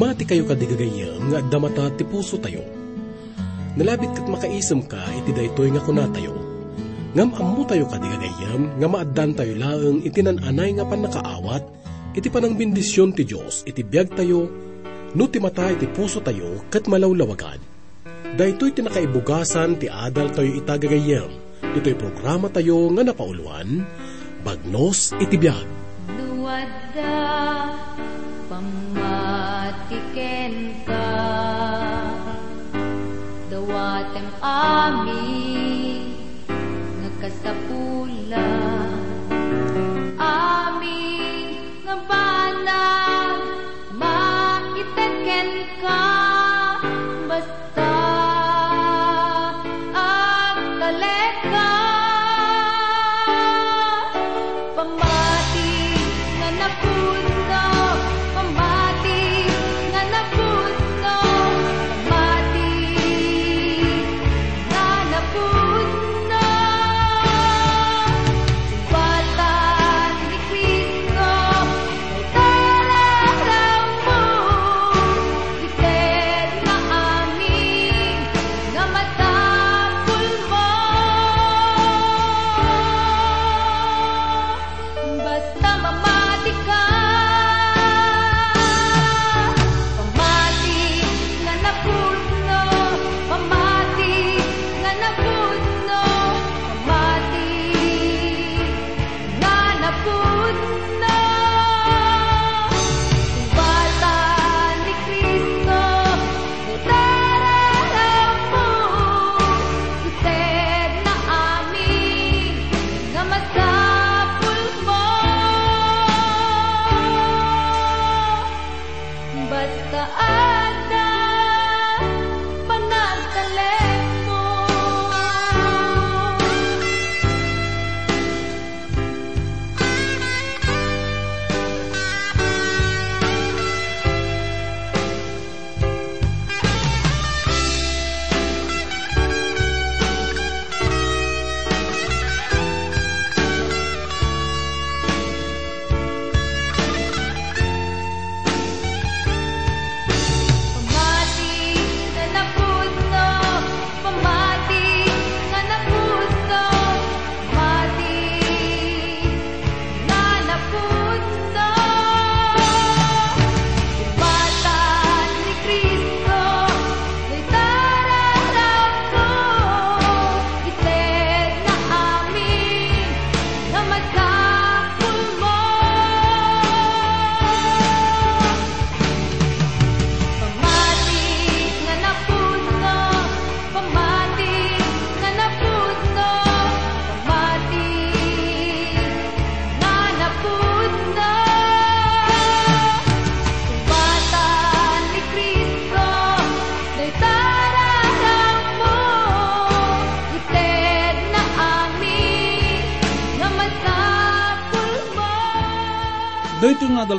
Mamati kayo kadigagayam nga damata ti puso tayo. Nalabit kat makaisam ka iti daytoy nga kuna tayo. Ngam ammo tayo kadigagayam nga maaddan tayo laeng iti nananay nga panakaawat iti panang bendisyon ti Diyos iti biyag tayo no ti mata iti puso tayo kat malawlawagan. Daytoy ti nakaibugasan ti adal tayo itagagayam. Ito'y programa tayo nga napauluan, Bagnos iti biyag. Luwadda pamatiken ka Dawatem amin Nagkasapula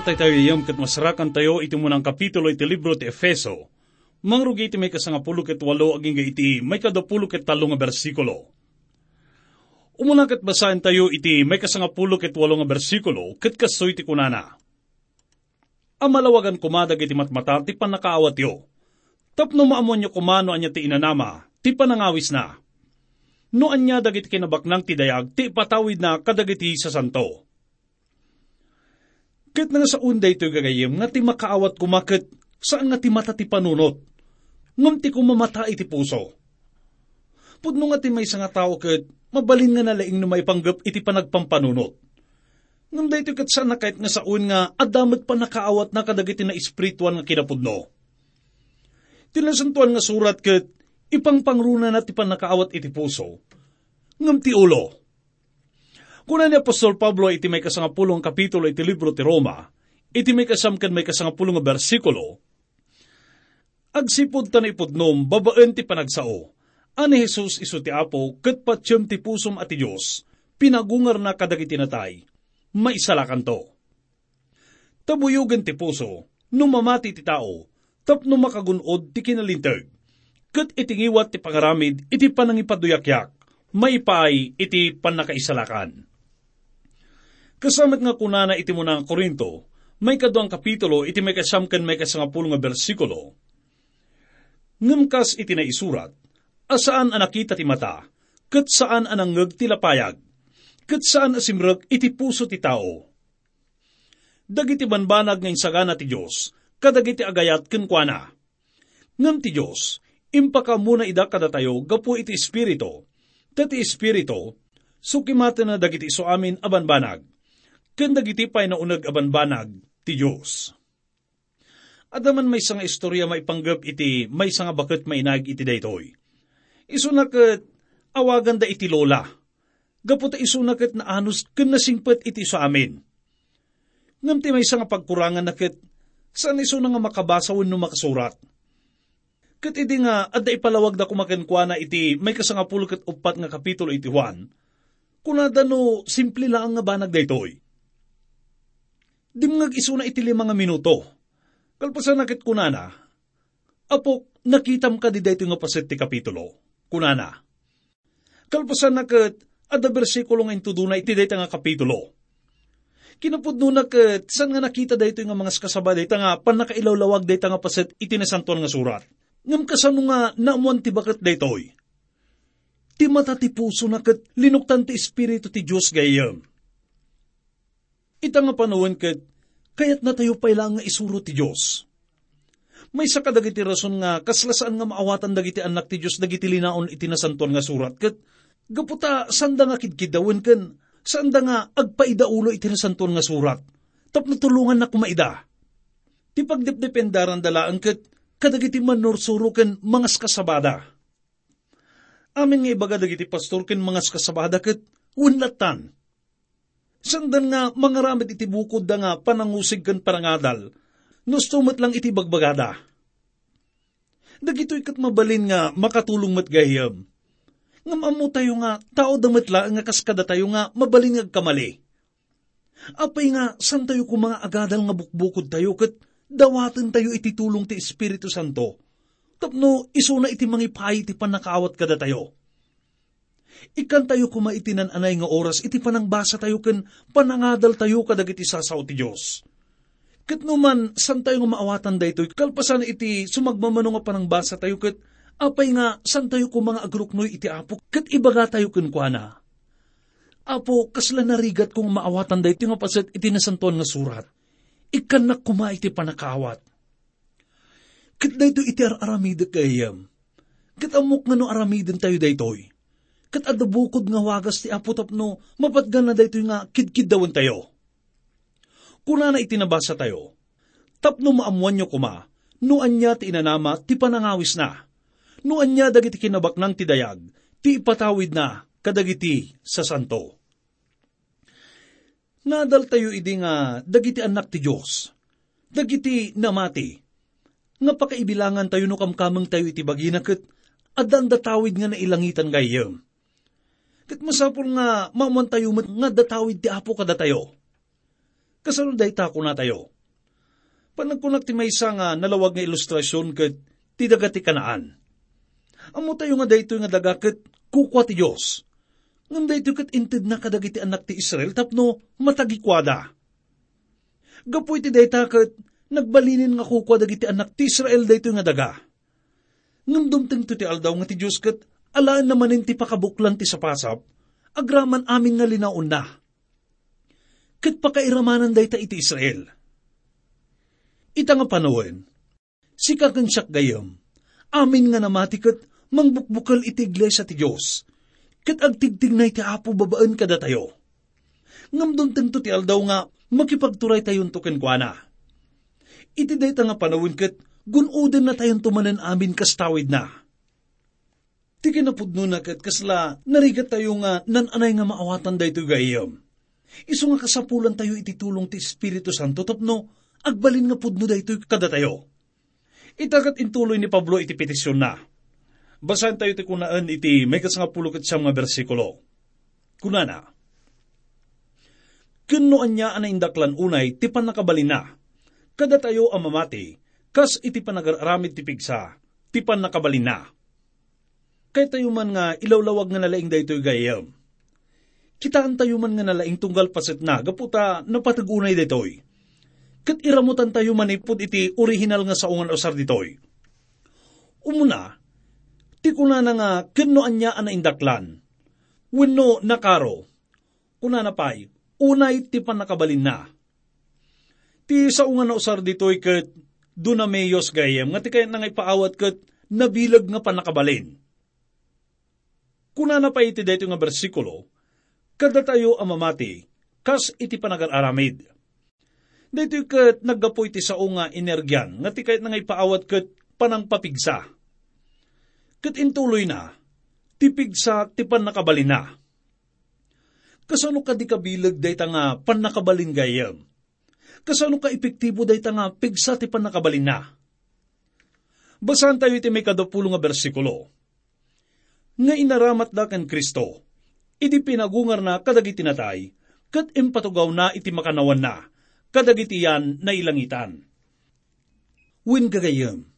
Dito nga dal tayo iyam kat masarakan tayo iti munang kapitulo iti libro ti Efeso. Mangrugi iti may kasangapulo ket walo aging iti may kadapulo ket talo nga bersikulo. Umuna ket basahin tayo iti may kasangapulo ket walo nga bersikulo ket kasoy ti kunana. Amalawagan kumadag iti matmata ti panakaawat yo. Tapno maamon nyo kumano anya ti inanama, ti panangawis na. No anya dagiti kinabaknang ti dayag, ti patawid na kadagiti sa santo. Kat nga sa unday ito gagayim, nga ti makaawat kumakit, saan nga ti mata ti panunot? Ngam ti kumamata iti puso. Pudno nga ti may nga tao kat, mabalin nga nalaing na may panggap iti panagpampanunot. Ngam da ito kat saan na kahit nga sa un nga, adamat pa nakaawat na kadagiti na espirituan nga kinapudno. Tinasantuan nga surat kat, ipang pangruna na ti panakaawat iti puso. Ngam ti ulo. Kuna ni Apostol Pablo iti may kasangapulong kapitulo iti libro ti Roma, iti may kasamkan may kasangapulong nga bersikulo, agsipod ta na ipudnom, babaen ti panagsao, ani Jesus iso ti Apo, kat patsyem ti pusom ati Diyos, pinagungar na kadagiti natay, maisalakan to. Tabuyugan ti puso, numamati ti tao, tapno makagunod ti kinalintag, kat itingiwat ti pangaramid iti panangipaduyakyak, maipay iti panakaisalakan. Kasamat nga kunana iti mo ng Korinto, May kaduang kapitulo, iti may kasamkan may kasangapul nga bersikulo. Ngamkas iti na isurat, asaan ang nakita ti mata, kat saan anangag ti lapayag, kat saan asimrag iti puso ti tao. Dagiti banbanag ng sagana ti Diyos, kadagiti agayat kenkwana. Ngam ti Diyos, impaka muna ida kada tayo gapu iti espiritu, tati espiritu, sukimata na dagiti iso amin abanbanag, ken dagiti pay na unag abanbanag ti Diyos. Adaman may nga istorya maipanggap iti may nga bakit mainag iti daytoy. Isunakat awagan da iti lola. Gaputa isunakat na anus ken nasingpet iti sa amin. Ngam ti may nga pagkurangan nakit saan iso nga makabasa no makasurat. Kat iti nga, adda ipalawag da kumakenkwana iti may kasangapulo kat upat nga kapitulo iti Juan, kunada no simple lang nga banag daytoy. Dimngag iso na iti mga minuto. Kalpasan nakit kunana, Apo, nakitam ka di dayto nga paset ti kapitulo. Kunana. Kalpasan nakit, ada bersikulo nga intuduna iti dayto nga kapitulo. Kinapudno na kat, saan nga nakita dayto nga mga skasaba dayto nga panakailawlawag dayto nga paset iti nasantuan nga surat. Ngam kasano nga naamuan ti bakat daytoy. Ti mata ti puso na kat linuktan ti espiritu ti Diyos gayam. Ita nga panawin kat kayat na tayo pailang nga isuro ti Diyos. May sa kadagiti rason nga kaslasaan nga maawatan dagiti anak ti Diyos dagiti linaon iti nasantuan nga surat kat gaputa sanda nga kidkidawen ken sanda nga agpaidaulo iti nasantuan nga surat tapno tulungan na kumaida. Ti pagdipdependaran dalaan kat kadagiti manursuro ken mga skasabada. Amin nga ibaga dagiti pastor ken mga skasabada ket unlatan. Sandan nga mga ramit iti bukod da nga panangusig ken parangadal, nustumat lang iti bagbagada. Dagito'y kat mabalin nga makatulong mat gayam. Nga mamu tayo nga, tao damatla nga kaskada tayo nga mabalin nga kamali. Apay nga, san tayo kung mga agadal nga bukbukod tayo kat dawatan tayo iti tulong ti Espiritu Santo. Tapno, iso na iti mangipay iti panakaawat kada tayo. Ikan tayo kumaitinan anay nga oras, iti panangbasa tayo ken panangadal tayo kadag iti sasaw ti Diyos. Kat numan, san tayo nga maawatan daytoy, kalpasan iti sumagmamano nga panangbasa tayo ket apay nga san tayo kung mga agruknoy iti apo, kat ibaga tayo ken kuana. Apo, kasla narigat kung maawatan daytoy nga paset iti nasantuan nga surat ikan na kuma iti panakawat. Kat dayto iti aramid kayam. Kat amok nga no aramidin tayo daytoy. Kat adabukod nga wagas ti apo tapno, mapatgan na daytoy nga kidkid dawan tayo. Kuna na itinabasa tayo, tapno maamuan nyo kuma, nuan niya ti inanama ti panangawis na. Nuan niya dagiti kinabaknang ti dayag, ti ipatawid na kadagiti sa santo. Nadal tayo idi nga dagiti anak ti Diyos. Dagiti namati. Nga pakaibilangan tayo no kamkamang tayo iti bagina ket adan datawid nga nailangitan gayem. Ket masapul nga mamuan tayo met nga datawid ti apo kada tayo. Kasano day tako na tayo. Panagkunak ti maysa nga nalawag nga ilustrasyon ket ti dagati kanaan. Amo tayo nga daytoy nga daga ket kukwa ti Diyos ngam dayto kat inted na kadagiti anak ti Israel tapno matagikwada. Gapoy ti dayta kat nagbalinin nga kukwa dagiti anak ti Israel dayto nga daga. Ngam dumteng ti aldaw nga ti Diyos kat alaan naman ti pakabuklan ti sapasap, agraman amin nga linaon na. Kat pakairamanan dayta iti Israel. Ita nga panawin, si kakang gayam, amin nga namati kat mangbukbukal iti iglesia ti Diyos, kat agtigtig na iti apo babaan kada tayo. Ngam doon tento ti aldaw nga, makipagturay tayon to kenkwana. Iti day nga panawin kat, gunoden na tayon tumanan amin kastawid na. Ti kinapudno na kat kasla, narigat tayo nga nananay nga maawatan day to gayam. Iso nga kasapulan tayo iti tulong ti Espiritu Santo tapno, agbalin nga pudno day to kada tayo. Itagat intuloy ni Pablo iti petisyon na Basahan tayo ti kunaan iti may kasangapulo kat siyang mga bersikulo. Kunana, Kunoan niya ana indaklan unay ti panakabalin na. Kada tayo ang mamati, kas iti panagaramid ti pigsa, ti panakabalin na. Kaya tayo man nga ilawlawag nga nalaing daytoy gayam. Kitaan tayo man nga nalaing tunggal pasit na, gaputa napatagunay daytoy. kat iramutan tayo manipod iti original nga saungan usar ditoy. Umuna, ti kuna na nga kano anya ana indaklan, wenno nakaro, kuna na pay, unay ti panakabalin na. Ti saungan na usar ditoy kat dunameyos gayem, nga ti kaya nangay paawat kat nabilag nga panakabalin. Kuna na pa iti dito nga bersikulo, kada tayo amamati, kas iti panagar-aramid. Dito kat naggapo iti sao nga energiyan, nga ti kahit nangay paawat kat panang papigsa. Kat intuloy na, tipigsa ti panakabalin na. Kasano ka di kabilag dayta nga panakabalin gayam? Kasano ka epektibo dayta nga pigsa ti panakabalin na? Basahan tayo iti may kadapulo nga bersikulo. Nga inaramat da kan Kristo, iti pinagungar na kadagiti natay, kat impatugaw na iti makanawan na, kadagiti yan na ilangitan. Win gagayam,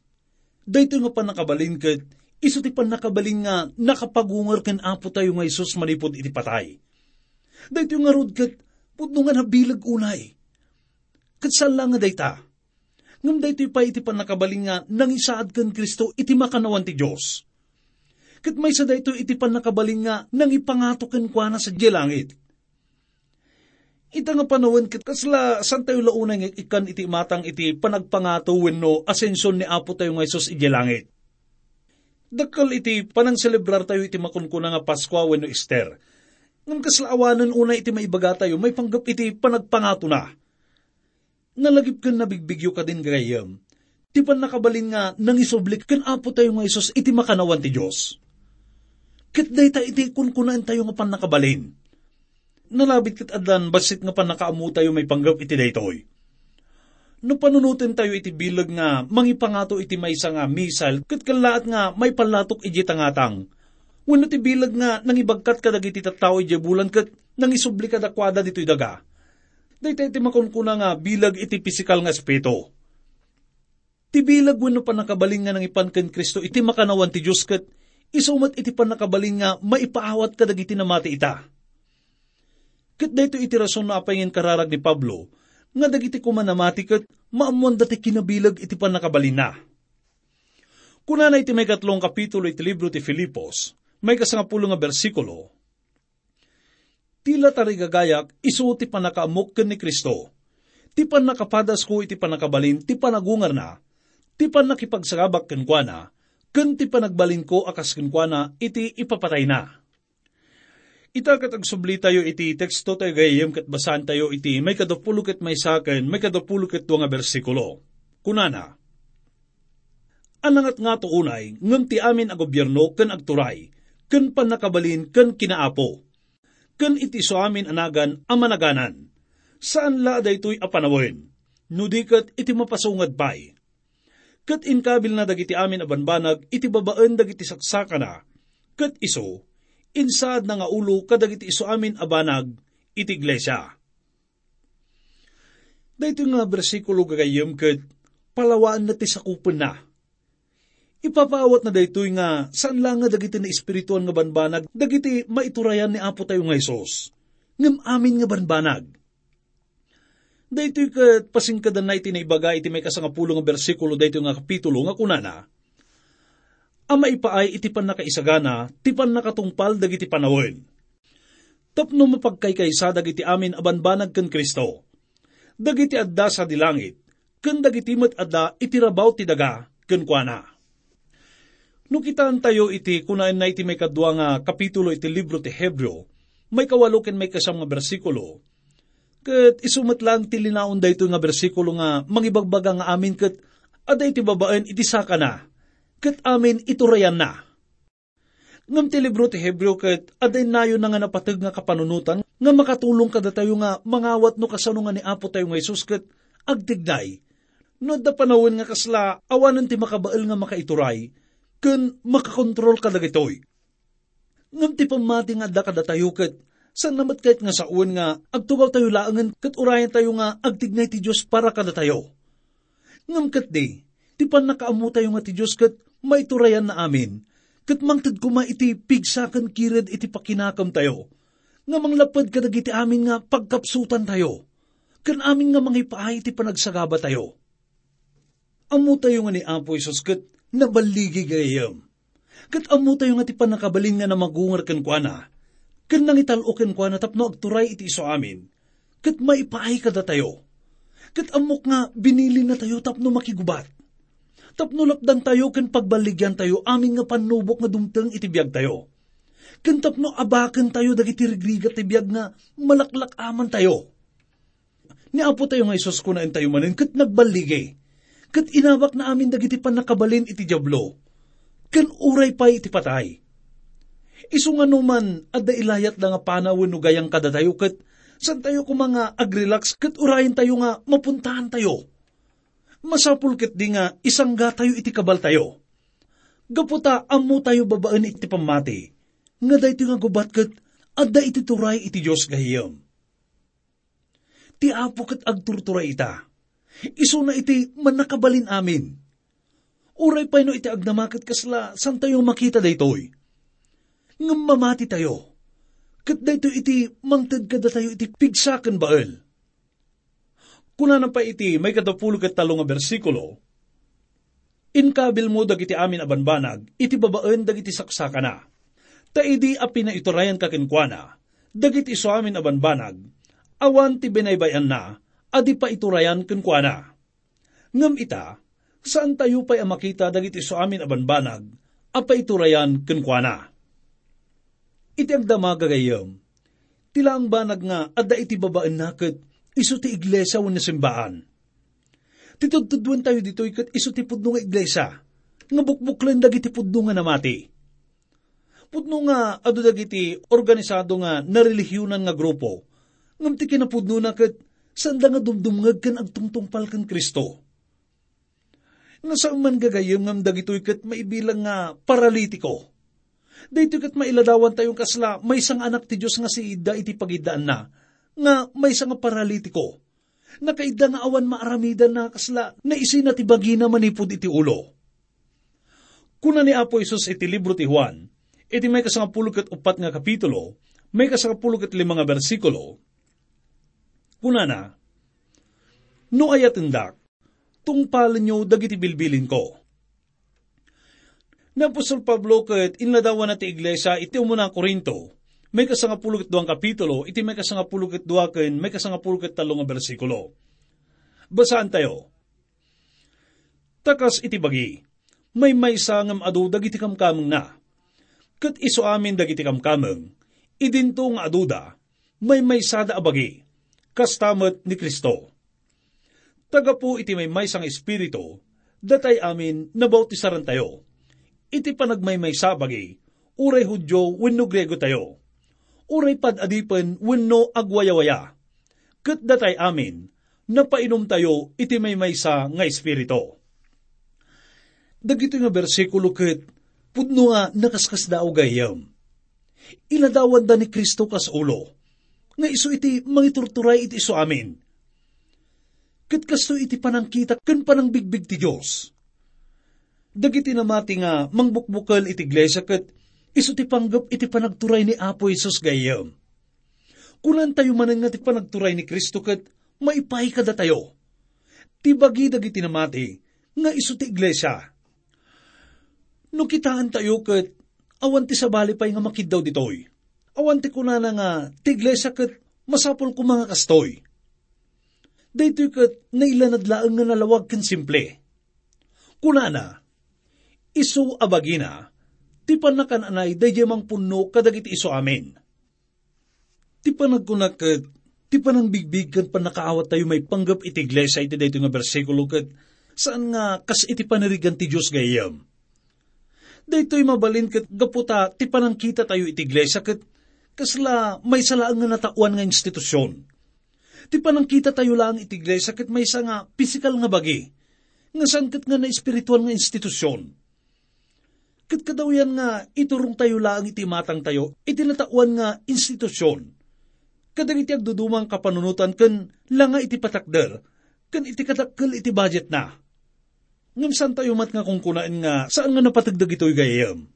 dayto nga panakabalin kat, iso ti panakabalin nga nakapagungar ken apo tayo nga Isus manipod iti patay. Dayto nga rod kat, pudno nga nabilag unay. Kat sala nga dayta, ngam dayto pa iti panakabalin nga nangisaad kan Kristo iti makanawan ti Diyos. Kat may sa dayto iti panakabalin nga nang ipangatoken kwa na sa langit. Ita nga panawin kat kasla san tayo launay nga ikan iti matang iti panagpangato wenno asensyon ni Apo tayo nga Isus iti langit. Dakal iti panang celebrar tayo iti makunkuna nga Pasko wenno Easter. Ngam kasla awanan una iti maibaga tayo may panggap iti panagpangato na. Nalagip kan nabigbigyo ka din gayam. Ti pan nakabalin nga nangisublik kan Apo tayo nga Isus iti makanawan ti Diyos. Kat day ta iti kunkunaan tayo nga pan nakabalin. Nalabit kat adan basit nga pan nakaamu tayo may panggap iti daytoy. No panunutin tayo iti bilag nga mangipangato iti maysa nga misal kat kalaat nga may palatok iti tangatang. Wano ti bilag nga nangibagkat kadag iti tattao iti bulan kat nangisubli kadakwada dito'y daga. Dayta iti makunkuna nga bilag iti pisikal nga aspeto. Ti bilag wano pa nakabaling nga nangipan ken Kristo iti makanawan ti Diyos kat isumat iti panakabalin nga maipaawat ka dagiti na mati ita. Kat dito iti rason na apay kararag ni Pablo, nga dagiti kumanamati kat maamuan dati kinabilag iti panakabalin na. Kuna na iti may katlong kapitulo iti libro ti Filipos, may kasangapulo nga bersikulo, Tila tarigagayak isu ti panakaamok ni Kristo. Ti panakapadas ko iti panakabalin, ti panagungar na, ti panakipagsagabak ken kwa na, ken ti panagbalin ko akas kenkwana iti ipapatay na. Ita kat agsubli tayo iti teksto tayo gayem kat basan tayo iti may kadapulo ket may saken, may kadapulo ket nga bersikulo. Kunana, Anangat nga to unay, ngem ti amin a gobyerno ken agturay, ken panakabalin ken kinaapo. Ken iti so amin anagan a managanan. Saan la daytoy a panawin? Nudikat iti mapasungad pay kat inkabil na dagiti amin abanbanag, iti babaan dagiti saksaka na, kat iso, insaad na nga ulo kadagiti iso amin abanag, iti iglesia. Dahito nga bersikulo gagayam kat palawaan na ti sakupan na. Ipapaawat na daytoy nga saan lang nga dagiti na espirituan nga banbanag, dagiti maiturayan ni Apo tayo nga Isos. Ngam amin nga banbanag Dayto kat pasingkadan na iti naibaga iti may kasangapulo nga bersikulo dayto nga kapitulo nga kunana. Ama ipaay iti pan nakaisagana, ti pan nakatungpal dagiti panawin. Tapno mapagkaykaysa dagiti amin abanbanag ken Kristo. Dagiti adda sa dilangit, ken dagiti met adda itirabaw ti daga ken kuana. No kitaan tayo iti kunain na iti may kadwa nga kapitulo iti libro ti Hebreo, may kawalo ken may kasam nga bersikulo, Kat isumat lang ti linaon nga bersikulo nga mangibagbaga nga amin kat aday ti babaen iti saka na. Kat amin iturayan na. Ngam ti libro ti Hebreo kat aday nayo na nga napatag nga kapanunutan nga makatulong kada tayo nga mangawat no kasano nga ni Apo tayo nga Isus kat agtigday. No da panawin nga kasla awanan ti makabaal nga makaituray ken makakontrol kada gitoy. Ngam ti pamati nga da kada tayo kat San namat kahit nga sa uwan nga, agtugaw tayo laangan, kat urayan tayo nga, agtignay ti Diyos para kada tayo. Ngam kat di, ti pan nakaamu tayo nga ti Diyos kat maiturayan na amin, kat mangtad ko iti pigsakan kired iti pakinakam tayo, nga manglapad kadag amin nga pagkapsutan tayo. kan amin nga mga ipaay iti panagsagaba tayo. Amo tayo nga ni Apo Isos kat nabaligi gayam. Kat amo tayo nga ti panakabalin nga na magungar kan kwa na. Kan nangitalo kan kwa na tapno agturay iti iso amin. Kat maipaay kada tayo. Kat amok nga binili na tayo tapno makigubat. Tapno lapdan tayo kan pagbaligyan tayo amin nga panubok nga dumteng iti biyag tayo. Kan tapno abakan tayo dagiti rigrigat ti biyag nga malaklak aman tayo. Ni apo tayo nga isos ko na tayo manin kat nagbalige. Kat inabak na amin dagiti pan nakabalin iti jablo. Kan uray pa iti patay. Iso nga numan, adda ilayat na nga panawin no gayang kada tayo kat san tayo ko mga agrelax kat urayin tayo nga mapuntahan tayo. Masapul kat di nga isang ga tayo iti kabal tayo. Gaputa amo tayo babaan iti pamati. Nga da iti nga gubat kat adda iti turay iti Diyos gahiyam. Ti apo kat agturturay ita. Iso na iti manakabalin amin. Uray pa iti agnamakit kasla san tayo makita daytoy. Ngam mamati tayo. Kat dayto iti mangtad kada tayo iti pigsakan bael. Kuna pa iti may kadapulo kat talo nga bersikulo, Inkabil mo dagiti amin abanbanag, iti babaen dagiti saksaka na. Ta idi api na iturayan kakinkwana, dagiti iso amin abanbanag, awan ti binaybayan na, adi pa iturayan kinkwana. Ngam ita, saan tayo pa'y makita dagiti iso amin abanbanag, apa iturayan kinkwana. Iti agdama gagayam, tilang banag nga adda iti babaan nakit, iso ti iglesia wan simbaan. Titudtudwan tayo dito ikat iso ti pudno nga iglesia, nga bukbuklan dagiti pudno nga namati. Pudno nga ado dagiti organisado nga narelihiyonan nga grupo, ngam ti kinapudno na kat sanda nga dumdumngag kan agtungtungpal kan Kristo. Nasaan man gagayam ngam dagito ikat maibilang nga paralitiko. Dito kat mailadawan tayong kasla, may isang anak ti Diyos nga si Ida iti pagidaan na, nga may isang paralitiko. Nakaida nga awan maaramidan na kasla, na isi na ti bagina manipod iti ulo. Kuna ni Apo Isos iti libro ti Juan, iti may kasangapulo kat upat nga kapitulo, may kasangapulo kat lima nga bersikulo, kuna na, No ayatindak, tungpalan nyo dagiti bilbilin ko na Apostol Pablo ket inladawan na ti iglesia iti umuna Korinto, may kasangapulukit duwang kapitulo, iti may kasangapulukit duwa ken may kasangapulukit talong nga bersikulo. Basaan tayo. Takas iti bagi, may may sangam adu dagiti kamkameng na. Kat iso amin dagiti kamkameng, idinto nga aduda, may may sada abagi, kastamat ni Kristo. Taga po iti may may sang espiritu, datay amin nabautisaran tayo iti panagmaymay sabagi, uray hudyo wenno grego tayo. Uray pad adipen wenno agwayawaya. Kat datay amin, napainom tayo iti maymaysa nga espirito. Dagito nga bersikulo ket, pudno nga nakaskas daw gayam. Iladawan da ni Kristo kas ulo, nga iso iti mangiturturay iti iso amin. Kat kasto iti panangkita ken panangbigbig ti Diyos dagiti namati nga mangbukbukal iti iglesia ket iso ti panggap iti panagturay ni Apo Isus gayam. Kunan tayo manan nga ti panagturay ni Kristo ket maipay kada tayo. Ti bagi dagiti namati nga iso ti iglesia. No kitaan tayo ket awan ti sabali pay nga makiddaw ditoy. Awan ti kunana nga ti iglesia ket masapol ko mga kastoy. Daytoy ket nailanadlaang nga nalawag ken simple. Kunana, iso abagina, ti panakananay daymang puno kadagiti iso amin. Ti panagkunak ti panang bigbig kan panakaawat tayo may panggap iti iglesia iti dayto nga bersikulo kat saan nga kas iti panirigan ti Diyos gayam. Daytoy mabalin kat gaputa ti panang kita tayo iti iglesia kat kasla may salaan nga natauan nga institusyon. Ti panang kita tayo lang iti iglesia kat may isa nga pisikal nga bagi, nga saan kat nga na espiritual nga institusyon Kat kadaw yan nga, iturong tayo lang iti matang tayo, itinatauan nga institusyon. Kadang iti agdudumang kapanunutan kan langa iti patakder, kan iti katakkel iti budget na. Ngam tayo mat nga kung kunaan nga, saan nga napatagdag ito'y gayam?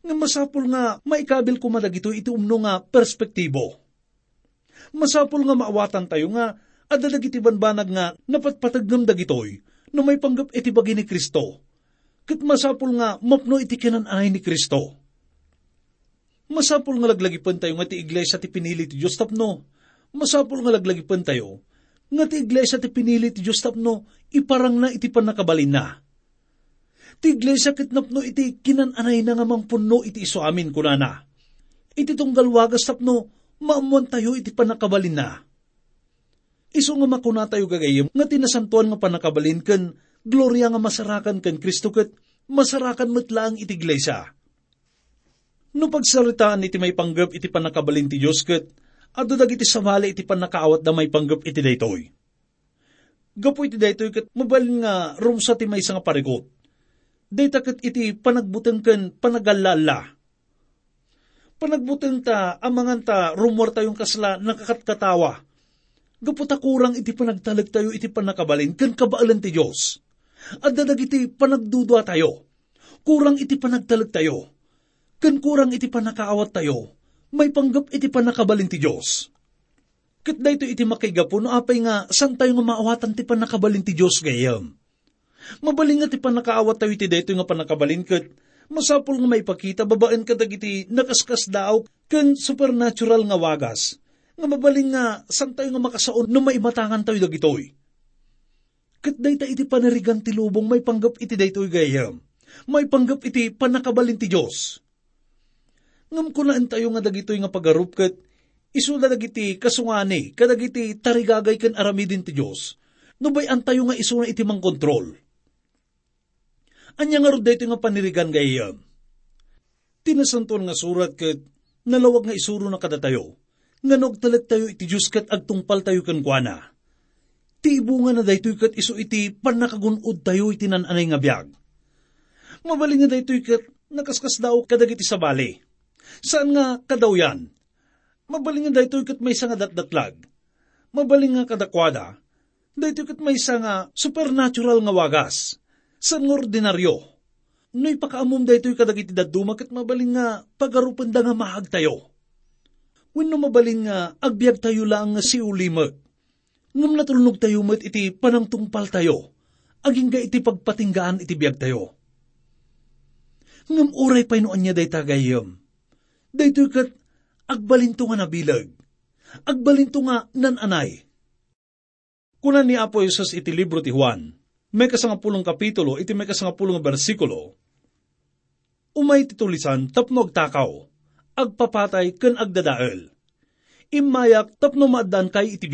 Ngam masapul nga, maikabil kumadag ito iti umno nga perspektibo. Masapul nga maawatan tayo nga, Adda dagiti banbanag nga napatpatagnam dagitoy no may panggap iti bagi ni Kristo. Kat masapul nga mapno iti kinananay ni Kristo. Masapul nga laglagipan tayo nga ti iglesia ti pinili ti Diyos tapno. Masapul nga laglagipan tayo nga ti iglesia ti pinili ti Diyos tapno iparang na iti panakabalin na. Ti iglesia kitnapno iti kinananay na nga mang puno iti iso amin kunana. Iti tunggal wagas tapno maamuan tayo iti panakabalin na. Iso nga makuna tayo gagayim nga tinasantuan nga panakabalin ken gloria nga masarakan ken Kristo ket masarakan metlaang iti iglesia. No pagsaritaan iti may panggap iti panakabalin ti Diyos ket ado dagiti samali iti panakaawat da may panggap iti daytoy. Gapo iti daytoy ket mabalin nga rumsa ti may nga parigot. Dayta ket iti panagbuteng ken panagalala. Panagbuteng ta amangan ta rumor tayong kasla nakakatkatawa. Gapo ta kurang iti panagtalag tayo iti panakabalin ken kabaalan ti Diyos. At dadag iti panagdudwa tayo. Kurang iti panagtalag tayo Kan kurang iti panakaawat tayo, may panggap iti panakabalin ti Diyos. Kat dayto iti makaigapo no apay nga san tayo nga maawatan ti panakabalin ti Diyos gayam. Mabaling nga ti panakaawat tayo iti dayto nga panakabalin kat masapol nga maipakita babaen ka dagiti nakaskas daw kan supernatural nga wagas. Nga mabaling nga san tayo nga makasaon no maimatangan tayo dagitoy. Kat dayta iti panarigan ti lubong may panggap iti daytoy gayam. May panggap iti panakabalin ti Diyos ngam kunaan tayo nga dagitoy nga pagarup ket isula dagiti kasungani kadagiti tarigagay ken aramidin ti Dios no bay antayo nga isuna iti mang kontrol. Anya nga rod dito nga panirigan gayam. Tinasanton nga surat ket nalawag nga isuro na kadatayo nga nagtalag tayo iti Diyos ket agtungpal tayo ken kuana. Ti ibunga na daytoy ket iso iti panakagunod tayo iti nananay nga biyag. Mabaling nga daytoy ket nakaskas daw kadagiti sabali Saan nga kadaw yan? Mabaling nga daytoy kat may nga datdatlag. Mabaling nga kadakwada. Daytoy kat may nga supernatural nga wagas. San nga ordinaryo. No'y pakaamom daytoy kadagiti daduma kat mabaling nga pagarupan da nga mahag tayo. Wenno mabaling nga agbyag tayo lang nga si ulimot. Ngam natulnog tayo met iti panangtungpal tayo. Aging ga iti pagpatinggaan iti biyag tayo. Ngam uray pa inuan niya day tagayam Daytoy kat agbalinto nga nabilag. Agbalinto nga nananay. Kunan ni Apo Isos iti libro ti Juan, may kasangapulong kapitulo, iti may kasangapulong bersikulo, umay titulisan tapno agtakaw, agpapatay ken agdadael. Imayak tapno maaddan kay iti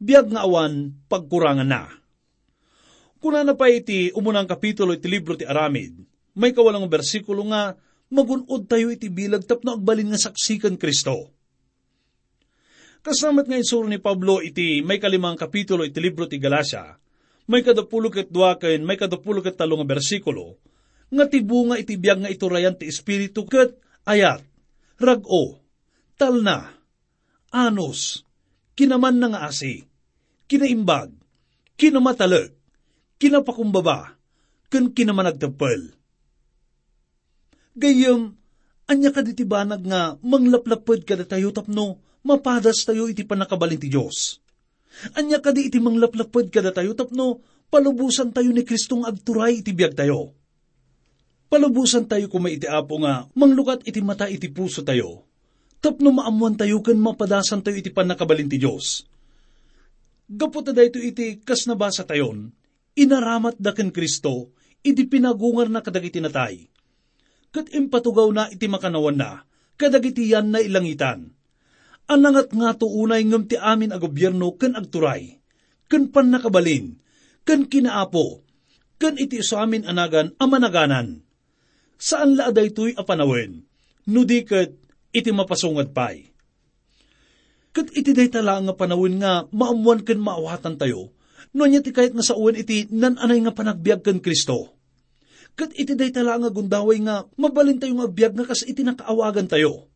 biyag nga awan pagkurangan na. Kuna na pa iti umunang kapitulo iti libro ti Aramid, may kawalang bersikulo nga magunod tayo iti bilag tapno agbalin nga saksikan Kristo. Kasamat nga isuro ni Pablo iti may kalimang kapitulo iti libro ti Galacia, may kadapulog at duwaken, may kadapulog at talong bersikulo, nga tibunga iti biyag nga iturayan ti Espiritu ket ayat, rago, talna, anos, kinaman na nga asi, kinaimbag, kinamatalag, kinapakumbaba, ken kinamanagtapel Gayam, anya ka ditibanag nga manglaplapad kada tayo tapno, mapadas tayo iti panakabalin ti Diyos. Anya ka di iti manglaplapad kada tayo tapno, palubusan tayo ni Kristong agturay iti biyag tayo. Palubusan tayo kuma iti apo nga, manglukat iti mata iti puso tayo. Tapno maamuan tayo kan mapadasan tayo iti panakabalin ti Diyos. Gapot na ito iti kas nabasa tayon, inaramat da ken Kristo, iti pinagungar na kadagiti natay kat impatugaw na iti makanawan na, kadagitiyan na ilangitan. Anangat nga to unay ngam ti amin a gobyerno ken agturay, ken pan nakabalin, ken kinaapo, ken iti sa amin anagan amanaganan. Saan la daytoy a panawin, no di ket iti mapasungad pay. Kat iti day tala nga panawin nga maamuan ken maawatan tayo, no niya ti kahit nga sa uwan iti nananay nga panagbiag ken Kristo Kat iti day tala nga gundaway nga, mabalin tayo nga biyag nga kas iti nakaawagan tayo.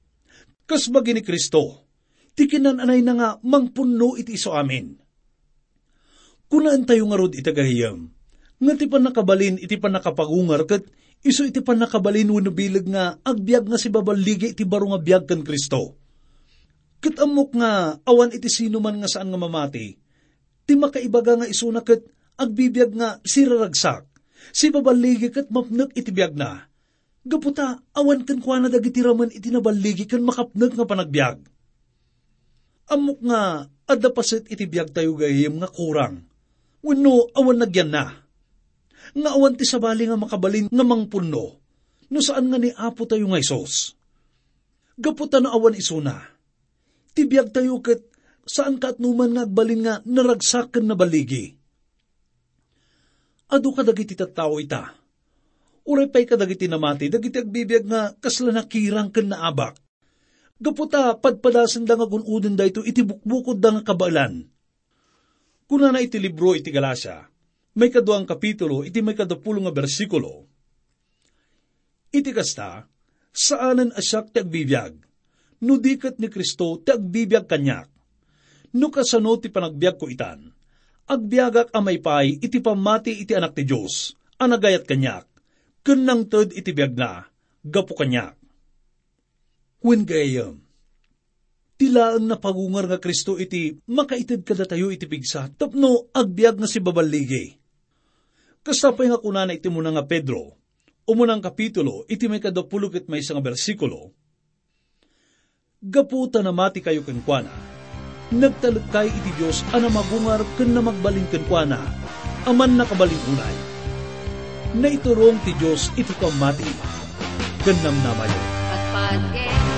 Kas bagi ni Kristo, tikinan anay na nga mangpunno iti iso amin. Kunaan tayo nga rod itagahiyam, nga ti pa nakabalin iti pa nakapagungar kat iso iti pa nakabalin wano bilag nga agbyag nga si babaligi iti baro nga biyag kan Kristo. Kat amok nga awan iti sino man nga saan nga mamati, ti makaibaga nga isuna ket agbibiyag nga siraragsak, si babaligi ket mapnek iti biyag na. Gaputa, awan kan kwa na dagiti raman iti nabaligi kan makapnek nga panagbiag. Amok nga, adda pasit iti biyag tayo gayem nga kurang. Wano, awan nagyan na. Nga awan ti sabali nga makabalin nga mangpunno. No saan nga ni Apo tayo nga isos. Gaputa na awan isuna. Ti biyag tayo ket saan ka at numan nga agbalin nga naragsakan na baligi. Ado ka dagiti tattao ita. Uray pa'y ka dagiti namati, dagiti agbibiyag nga kasla nakirang kan na abak. Gaputa, padpadasan da nga gunudin da ito, iti bukbukod da nga kabalan. Kuna na iti libro iti Galasya, may kaduang kapitulo, iti may kadapulo nga bersikulo. Iti kasta, saanan asyak ti agbibiyag, no dikat ni Kristo ti agbibiyag kanyak. No kasano ti panagbiag ko itan, agbiagak amay pay iti pamati iti anak ti Diyos, anagayat kanyak, kenang ted iti biag na, gapu kanyak. When gayam, tilaan na pagungar nga Kristo iti makaitid kada tayo iti pigsa, tapno agbiag nga si babaligi. Kastapay nga kunana iti muna nga Pedro, umunang kapitulo, iti may kadapulog at may isang bersikulo, Gaputa na mati kayo kenkwana, nagtalagkay iti Diyos ana magungar ken na magbalin kenkwana, aman nakabalin unay. Na iturong ti Diyos iti pamati, ken namnamayo. Pagpageng